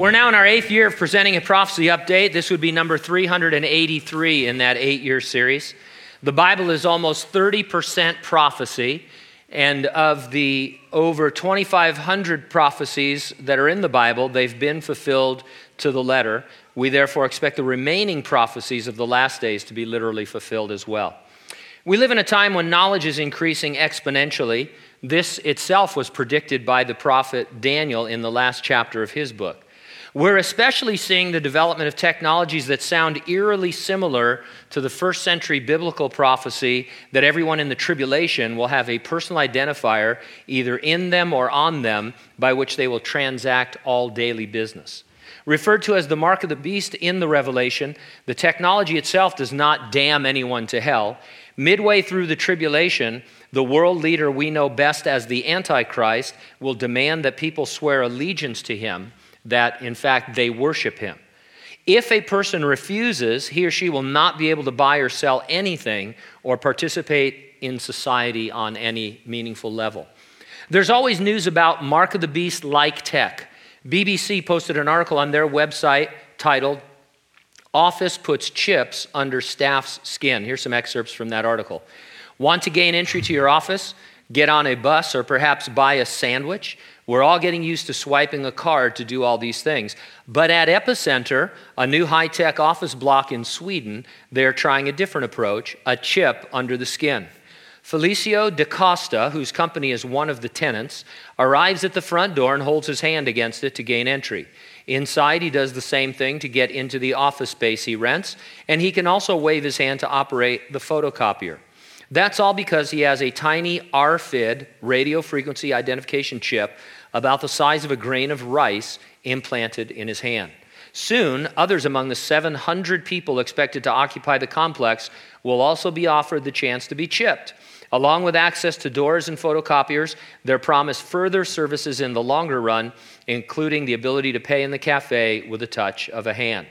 We're now in our eighth year of presenting a prophecy update. This would be number 383 in that eight year series. The Bible is almost 30% prophecy, and of the over 2,500 prophecies that are in the Bible, they've been fulfilled to the letter. We therefore expect the remaining prophecies of the last days to be literally fulfilled as well. We live in a time when knowledge is increasing exponentially. This itself was predicted by the prophet Daniel in the last chapter of his book. We're especially seeing the development of technologies that sound eerily similar to the first century biblical prophecy that everyone in the tribulation will have a personal identifier either in them or on them by which they will transact all daily business. Referred to as the mark of the beast in the Revelation, the technology itself does not damn anyone to hell. Midway through the tribulation, the world leader we know best as the Antichrist will demand that people swear allegiance to him that, in fact, they worship him. If a person refuses, he or she will not be able to buy or sell anything or participate in society on any meaningful level. There's always news about Mark of the Beast like tech. BBC posted an article on their website titled, Office Puts Chips Under Staff's Skin. Here's some excerpts from that article. Want to gain entry to your office? Get on a bus or perhaps buy a sandwich? We're all getting used to swiping a card to do all these things. But at Epicenter, a new high tech office block in Sweden, they're trying a different approach a chip under the skin. Felicio da Costa, whose company is one of the tenants, arrives at the front door and holds his hand against it to gain entry. Inside, he does the same thing to get into the office space he rents, and he can also wave his hand to operate the photocopier. That's all because he has a tiny RFID radio frequency identification chip about the size of a grain of rice implanted in his hand. Soon, others among the 700 people expected to occupy the complex will also be offered the chance to be chipped. Along with access to doors and photocopiers, they're promised further services in the longer run, including the ability to pay in the cafe with a touch of a hand.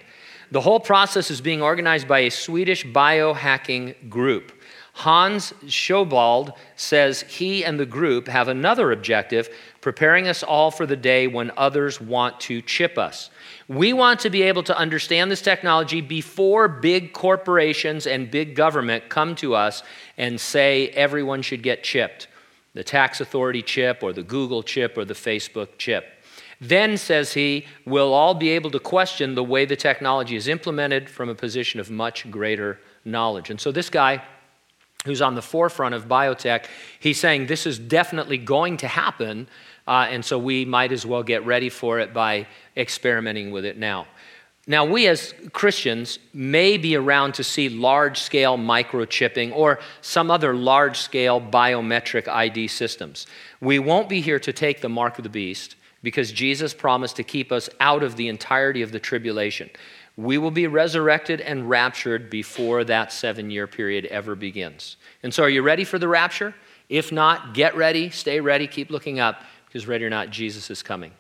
The whole process is being organized by a Swedish biohacking group. Hans Sjoblad says he and the group have another objective preparing us all for the day when others want to chip us. We want to be able to understand this technology before big corporations and big government come to us and say everyone should get chipped the tax authority chip, or the Google chip, or the Facebook chip. Then, says he, we'll all be able to question the way the technology is implemented from a position of much greater knowledge. And so, this guy, who's on the forefront of biotech, he's saying this is definitely going to happen, uh, and so we might as well get ready for it by experimenting with it now. Now, we as Christians may be around to see large scale microchipping or some other large scale biometric ID systems. We won't be here to take the mark of the beast because Jesus promised to keep us out of the entirety of the tribulation we will be resurrected and raptured before that seven year period ever begins. And so, are you ready for the rapture? If not, get ready, stay ready, keep looking up, because ready or not, Jesus is coming.